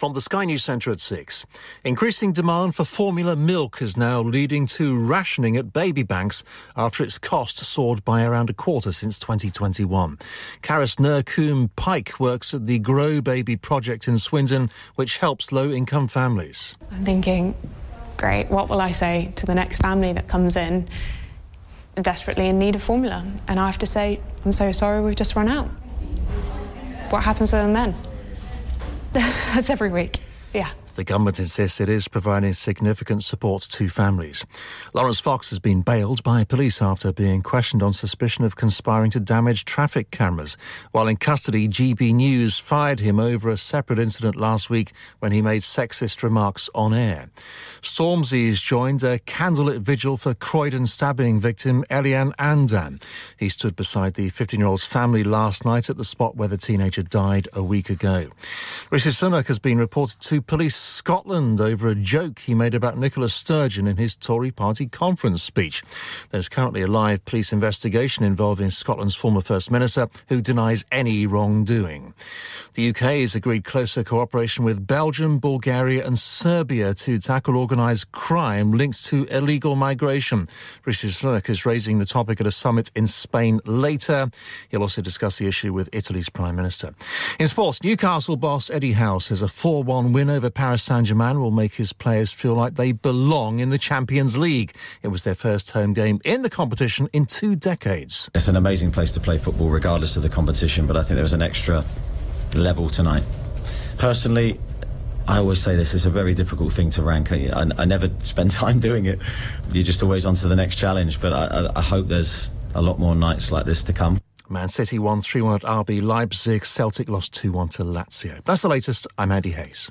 from the Sky News Centre at 6. Increasing demand for formula milk is now leading to rationing at baby banks after its cost soared by around a quarter since 2021. Karis Nurkoom Pike works at the Grow Baby project in Swindon, which helps low income families. I'm thinking, great, what will I say to the next family that comes in desperately in need of formula? And I have to say, I'm so sorry, we've just run out. What happens to them then? That's every week. Yeah. The government insists it is providing significant support to families. Lawrence Fox has been bailed by police after being questioned on suspicion of conspiring to damage traffic cameras. While in custody, GB News fired him over a separate incident last week when he made sexist remarks on air. Stormzy's joined a candlelit vigil for Croydon stabbing victim Elian Andan. He stood beside the 15-year-old's family last night at the spot where the teenager died a week ago. Rishi Sunak has been reported to police Scotland over a joke he made about Nicola Sturgeon in his Tory party conference speech. There's currently a live police investigation involving Scotland's former First Minister, who denies any wrongdoing. The UK has agreed closer cooperation with Belgium, Bulgaria, and Serbia to tackle organised crime linked to illegal migration. Rishi Sunak is raising the topic at a summit in Spain later. He'll also discuss the issue with Italy's Prime Minister. In sports, Newcastle boss Eddie Howe has a 4 1 win over Paris. Paris Saint Germain will make his players feel like they belong in the Champions League. It was their first home game in the competition in two decades. It's an amazing place to play football, regardless of the competition, but I think there was an extra level tonight. Personally, I always say this it's a very difficult thing to rank. I, I, never spend time doing it. You're just always on to the next challenge, but I, I hope there's a lot more nights like this to come. Man City won 3 1 at RB Leipzig. Celtic lost 2 1 to Lazio. That's the latest. I'm Andy Hayes.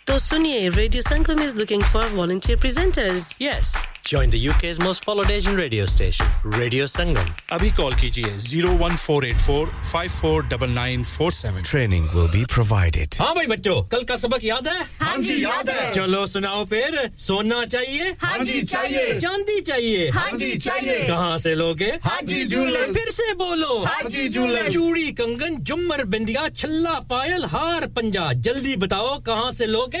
तो सुनिए radio Sangam is looking for volunteer presenters yes Join the UK's most followed Asian radio station, Radio Sangam. Abhi call kijiye 01484 549947. Training will be provided. हाँ भाई बच्चों कल का सबक याद है? हाँ जी याद है। चलो सुनाओ फिर। सोना चाहिए? हाँ जी चाहिए। चांदी चाहिए? हाँ जी चाहिए। कहाँ से लोगे? हाँ जी जूलर्स फिर से बोलो। हाँ जी जूलर्स चूड़ी कंगन जुमर बिंदिया छल्ला पायल हार पंजा। जल्दी बताओ कहाँ से लोगे?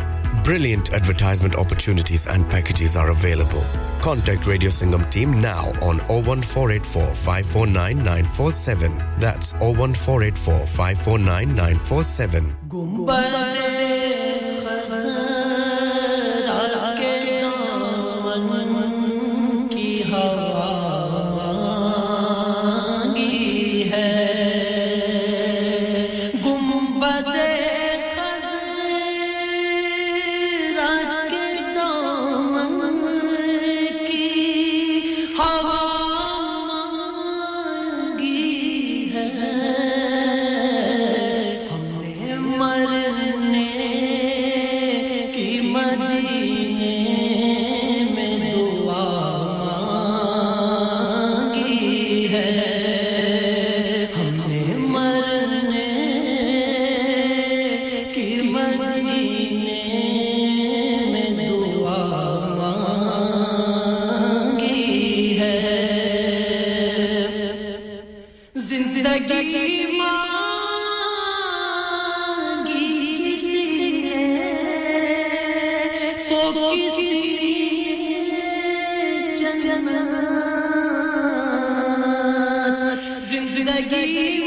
Brilliant advertisement opportunities and packages are available. Contact Radio Singham team now on 01484 549 947. That's 01484 549 947. McGee.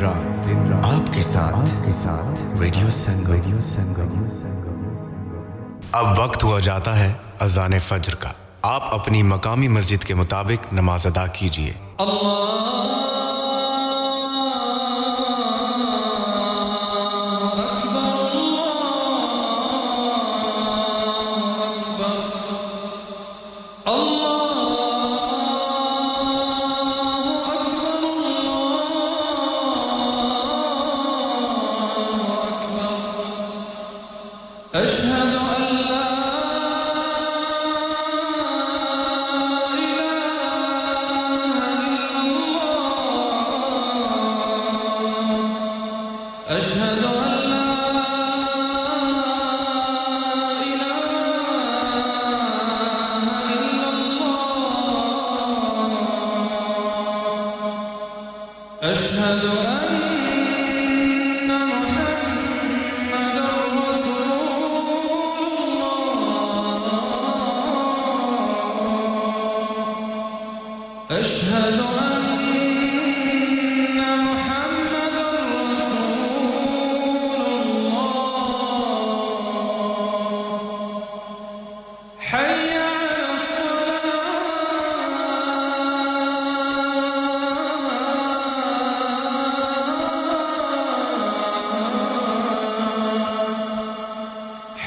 रात। आपके साथ आपके साथ रेडियो संगम रेडियो संगम अब वक्त हुआ जाता है अजान फज्र का। आप अपनी मकामी मस्जिद के मुताबिक नमाज़ अदा कीजिए। अल्लाह।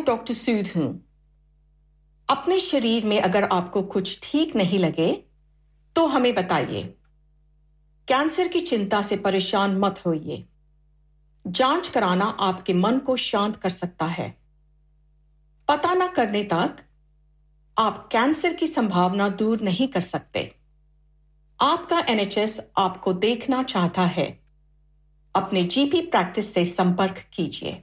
डॉक्टर सूद हूँ। अपने शरीर में अगर आपको कुछ ठीक नहीं लगे तो हमें बताइए। कैंसर की चिंता से परेशान मत होइए। जाँच कराना आपके मन को शांत कर सकता है। पता ना करने तक आप कैंसर की संभावना दूर नहीं कर सकते। आपका एनएचएस आपको देखना चाहता है। अपने जीपी प्रैक्टिस से संपर्क कीजिए।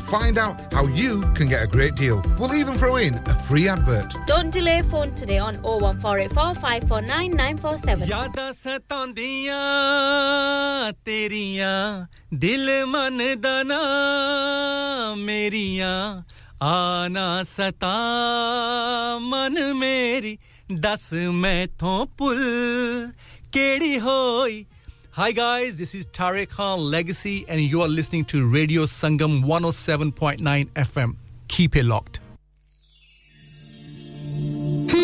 find out how you can get a great deal. We'll even throw in a free advert. Don't delay phone today on 01484 549 947. ਕਿਹੜੀ ਹੋਈ Hi guys, this is Tariq Khan Legacy and you are listening to Radio Sangam 107.9 FM. Keep it locked. Hmm.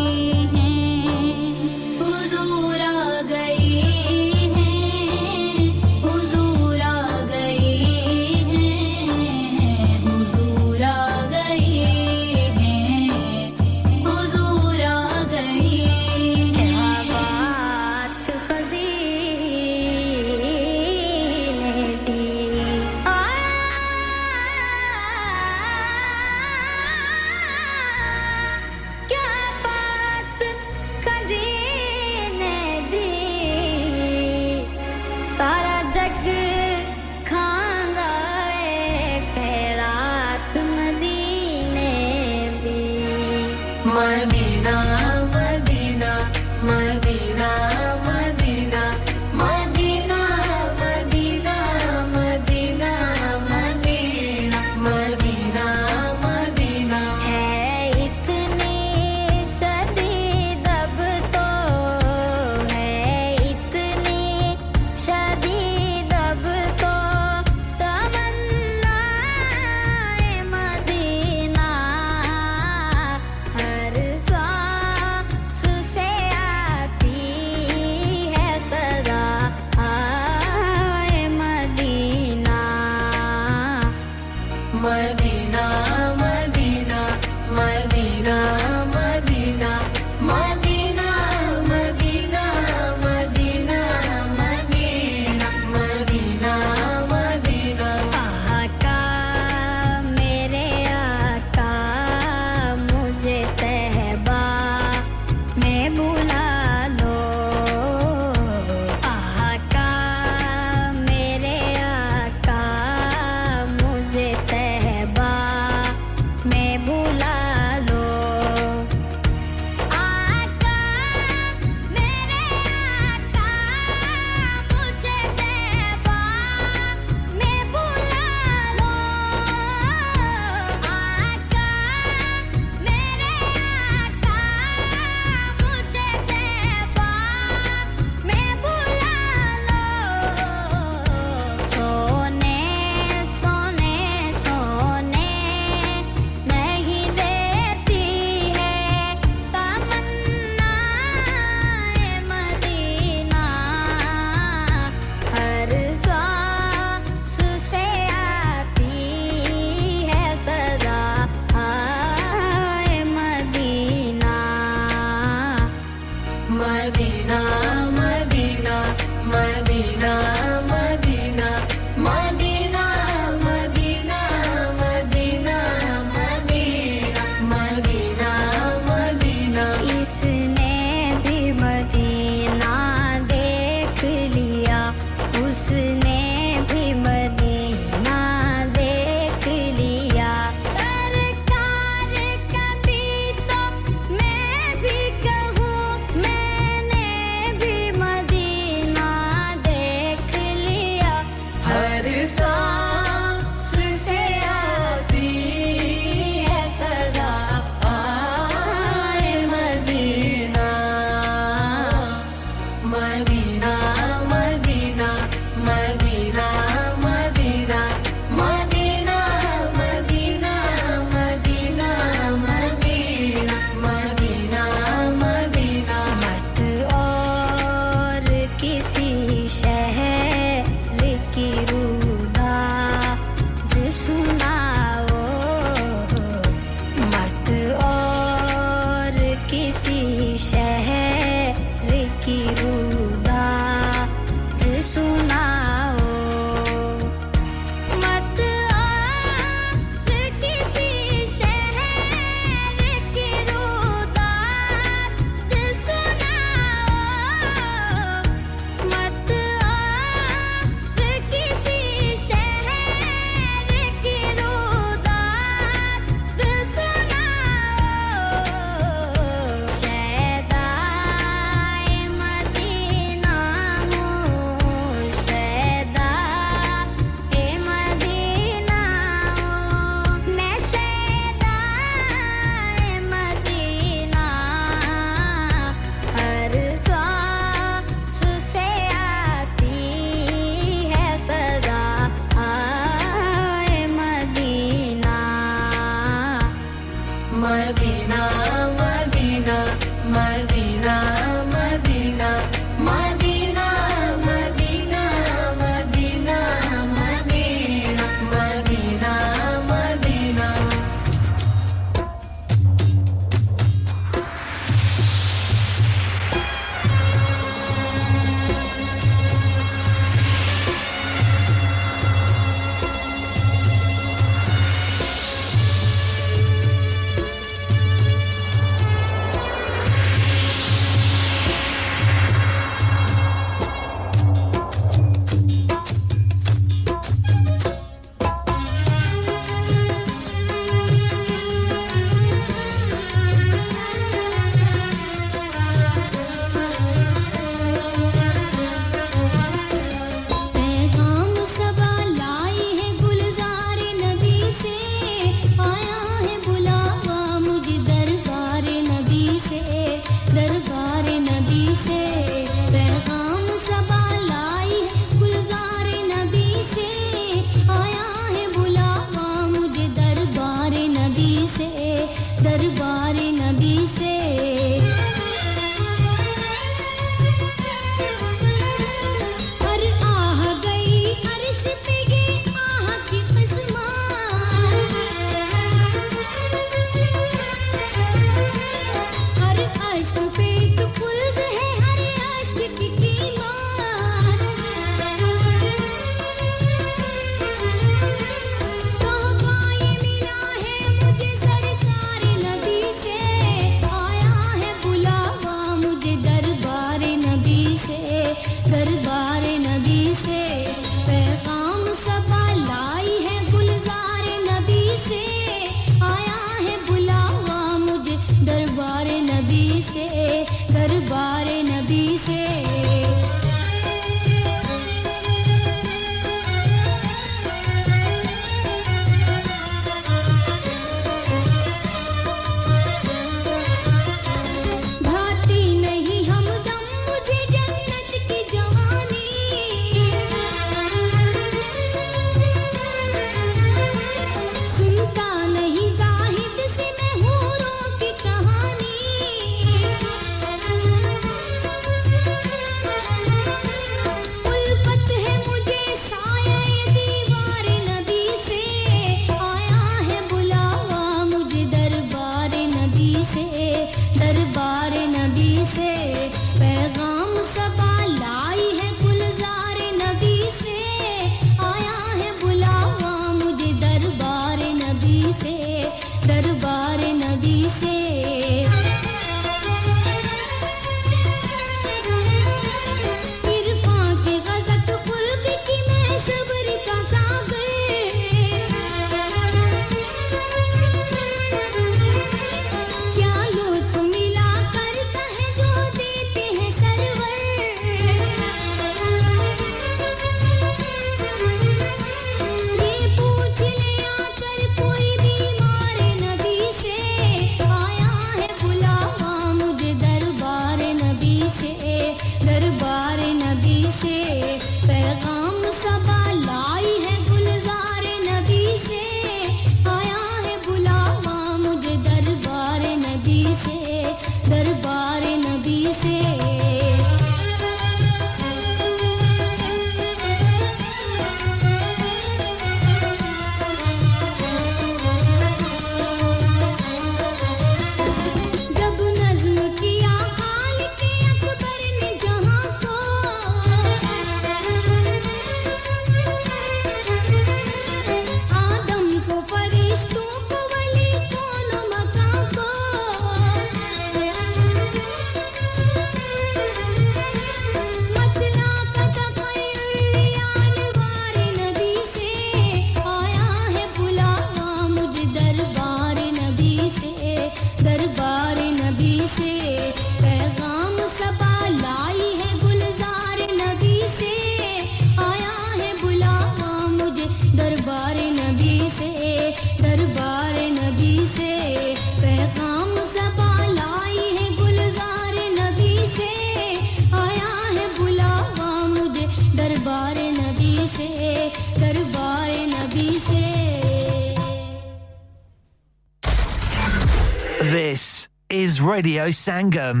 संगम।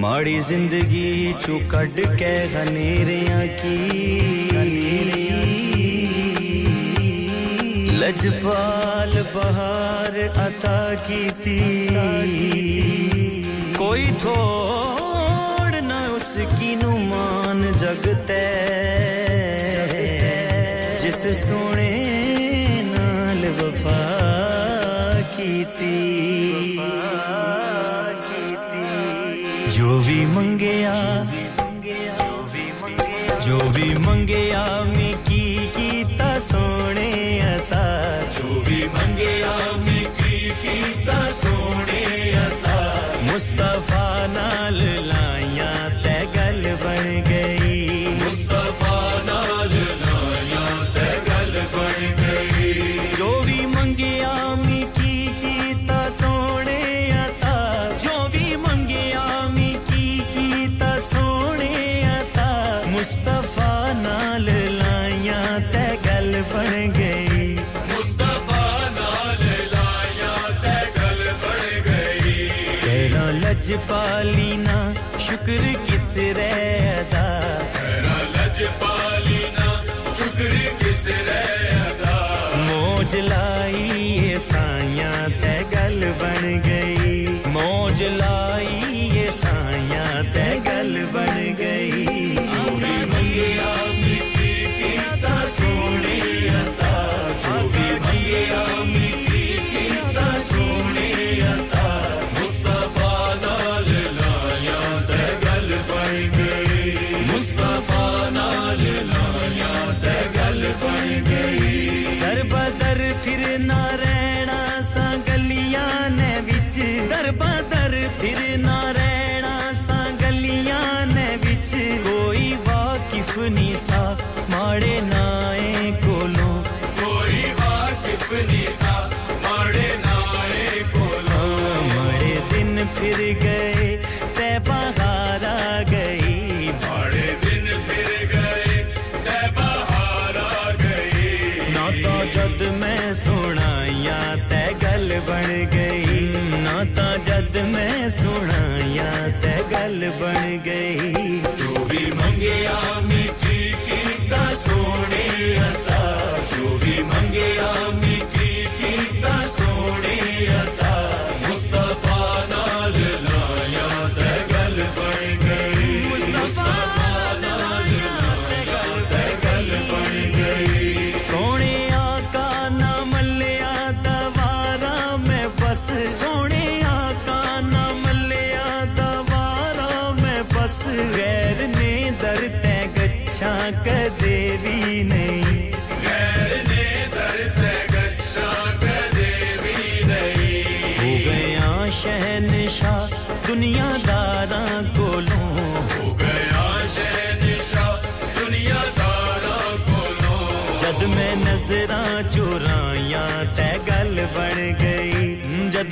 माड़ी ज़िंदगी चू कड के की। लजपाल बहार अता की थी कोई थोड़ न उसकी नुमान जगते। जिस सोने नाल वफा की थी भी भी मंगया जो भी मंगया ಹಸಿರೇ बिखर गए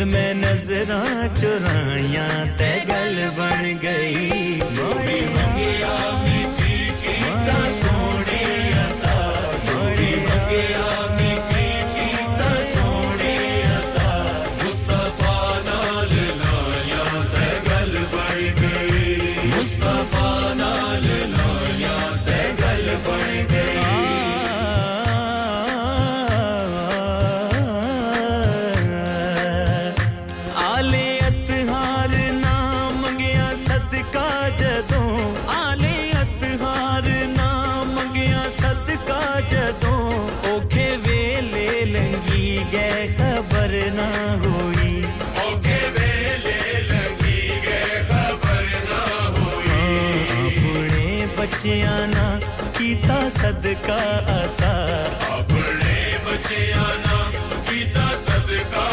में नजरा चुराया ते गल बन गई। जसों ओखे वेले लंगी गए खबर ना ओखे वेले लंगी गए खबर ना हाँ, अपने ना कीता सदका आता अपने ना कीता सदका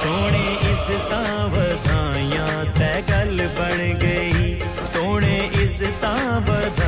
सोने इस तावधाया तै गल बन गई। सोने इस तावधा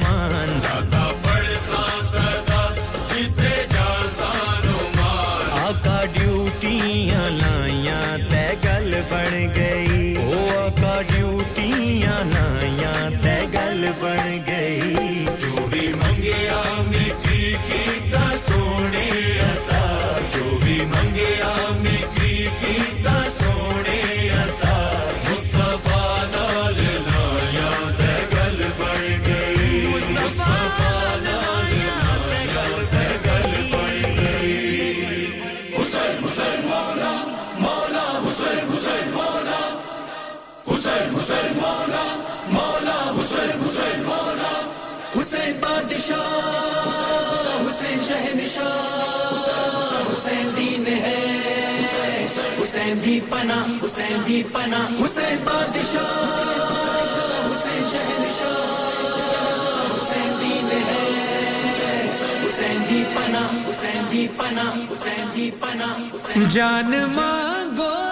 दी हुसैन दी पना, हुसैन हुसैन शहनशाह, हुसैन हुसैन दी पना, हुसैन दी पना, हुसैन दी जान मांगो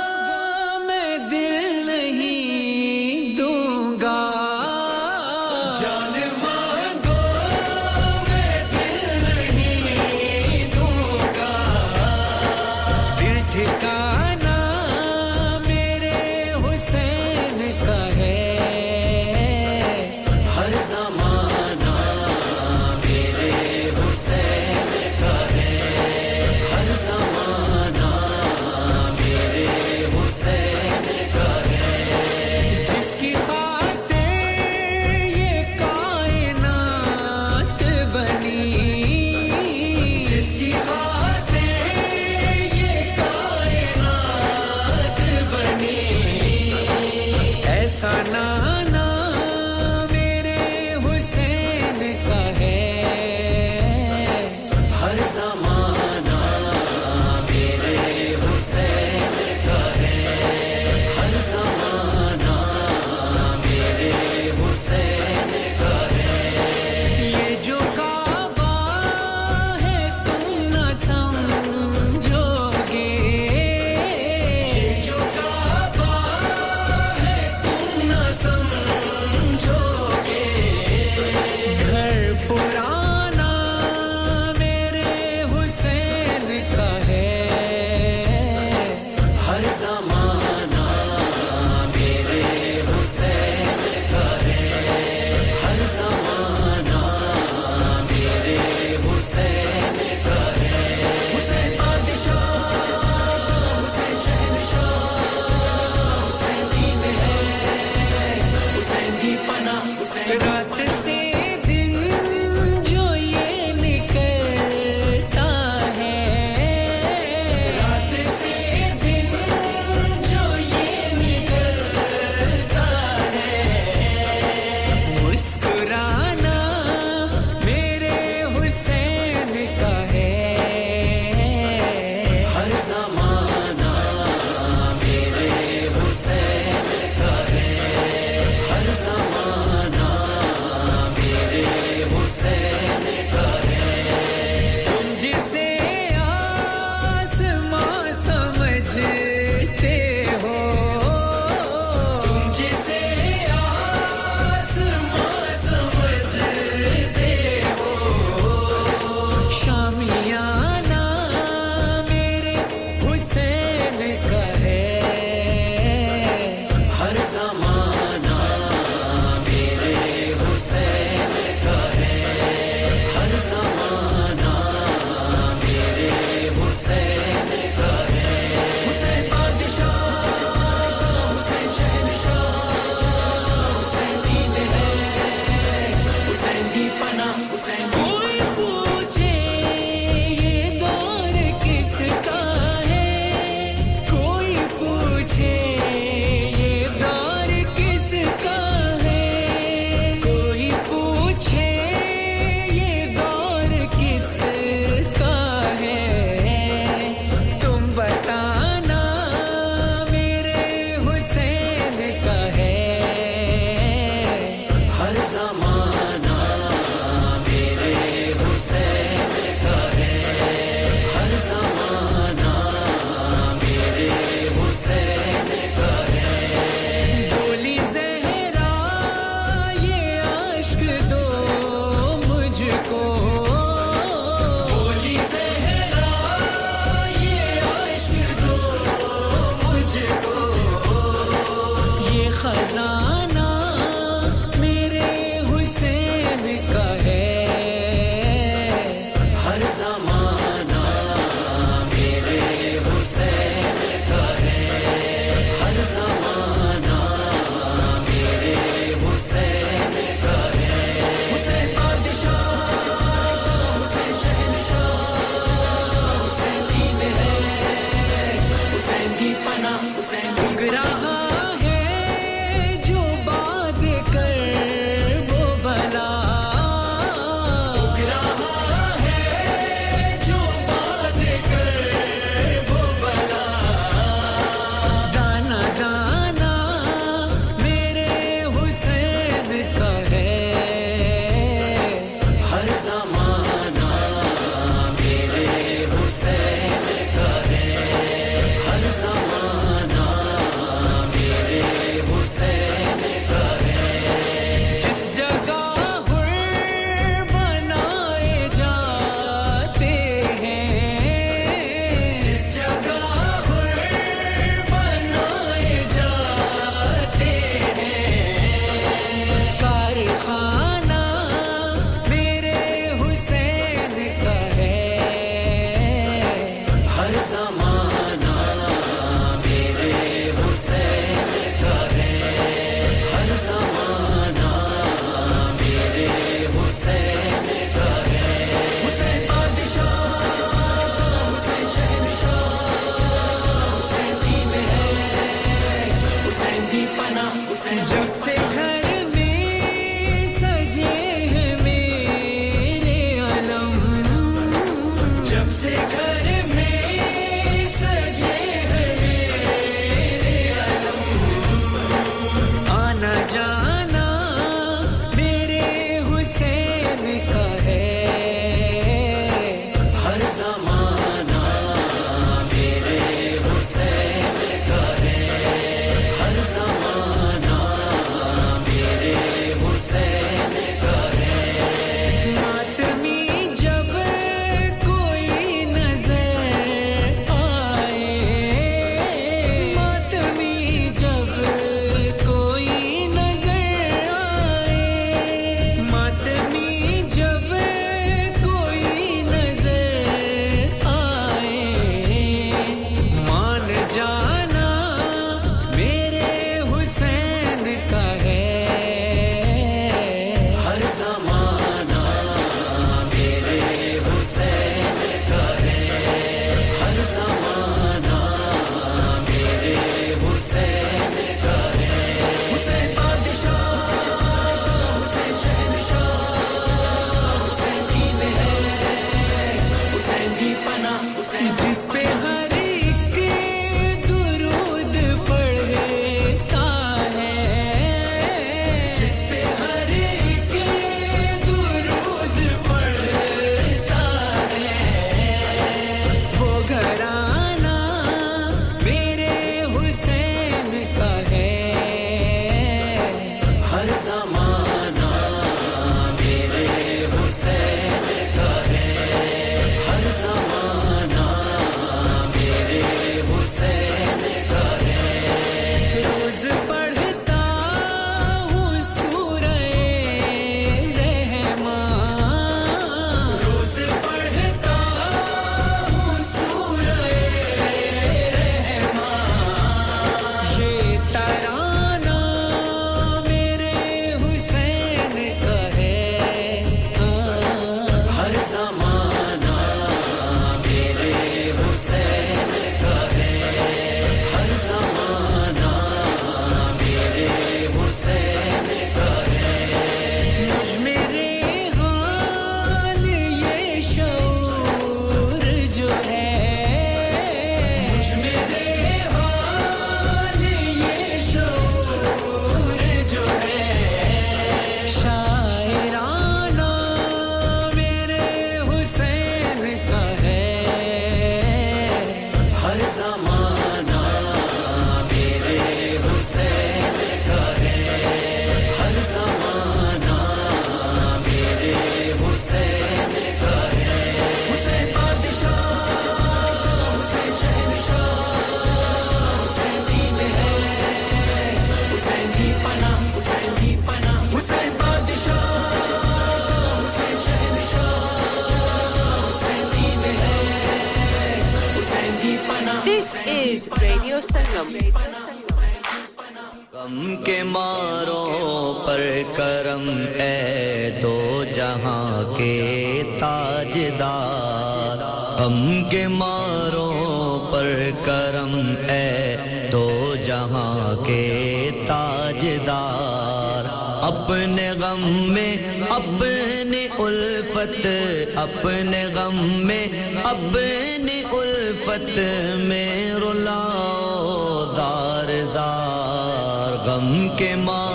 गम के माँ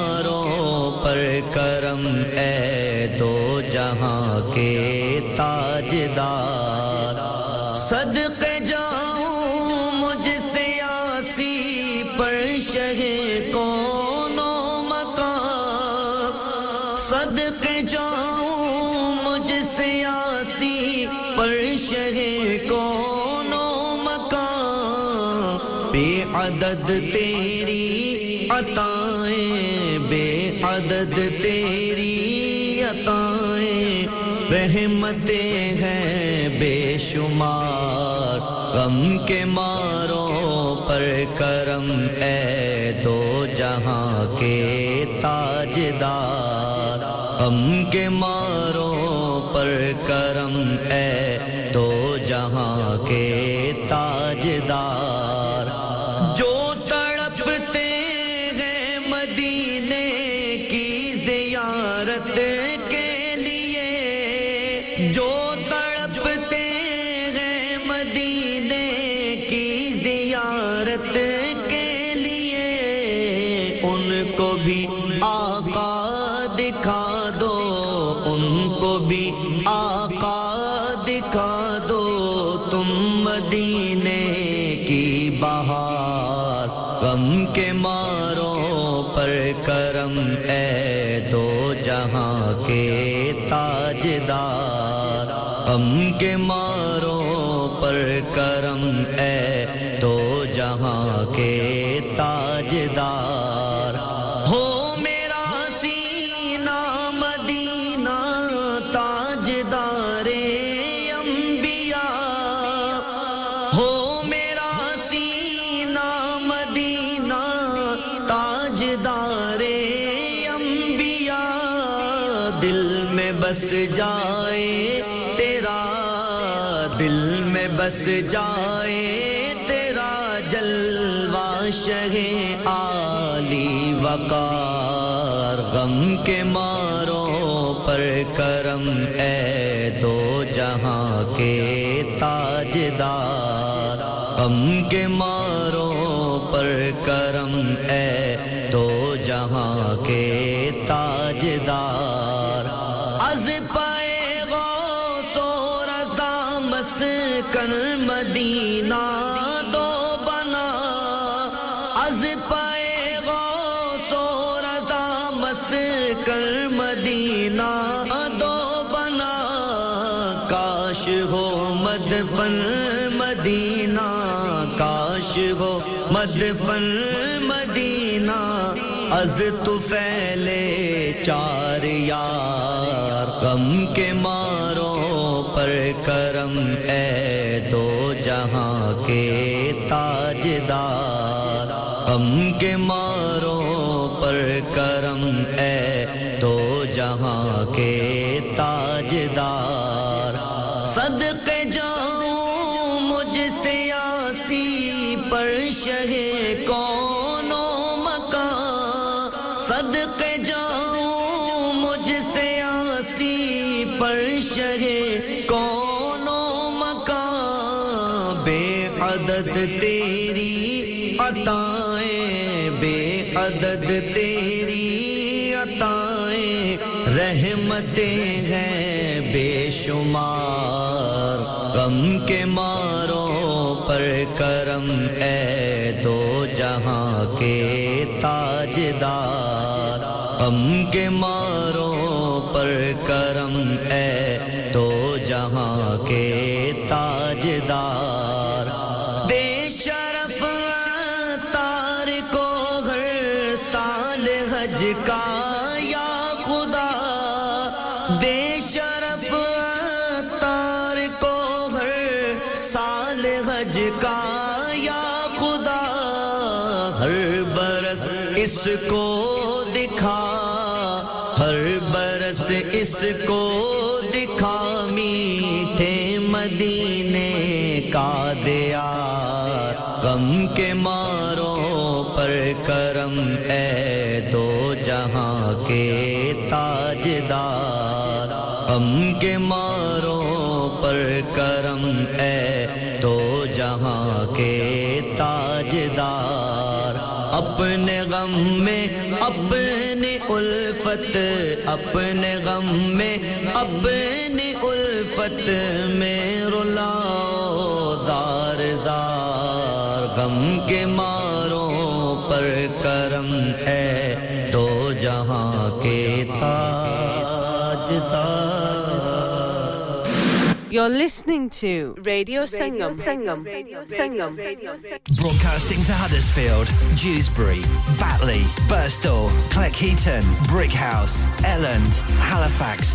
नियमतें हैं बेशुमार। गम के मारों पर करम है दो जहाँ के ताजदार। गम के मार के मारों पर कर बस जाए तेरा जलवा शहे आली वकार। गम के मारों पर करम ए दो जहाँ के ताजदार। गम के मारों पर करम ए नज तो फैले चार यार, गम के मारों पर करम है दो जहाँ के ताजदार। गम के मार अताएँ बेअदद तेरी अताएँ, रहमतें हैं बेशुमार। गम के मारों पर करम है दो जहाँ के ताजदार। गम के मार मदीने का दिया। गम के मारों पर करम ए दो जहाँ के ताजदार। गम के मारों पर करम ए दो जहाँ के ताजदार। अपने गम में अपने उल्फत अपने गम में, अपने उल्फत में रुलाओ जार जार गम के मारों पर करम है, दो जहाँ के ताजदार You're listening to Radio Sangam. Broadcasting to Huddersfield, Dewsbury, Batley, Burstall, Cleckheaton, Brickhouse, Elland, Halifax,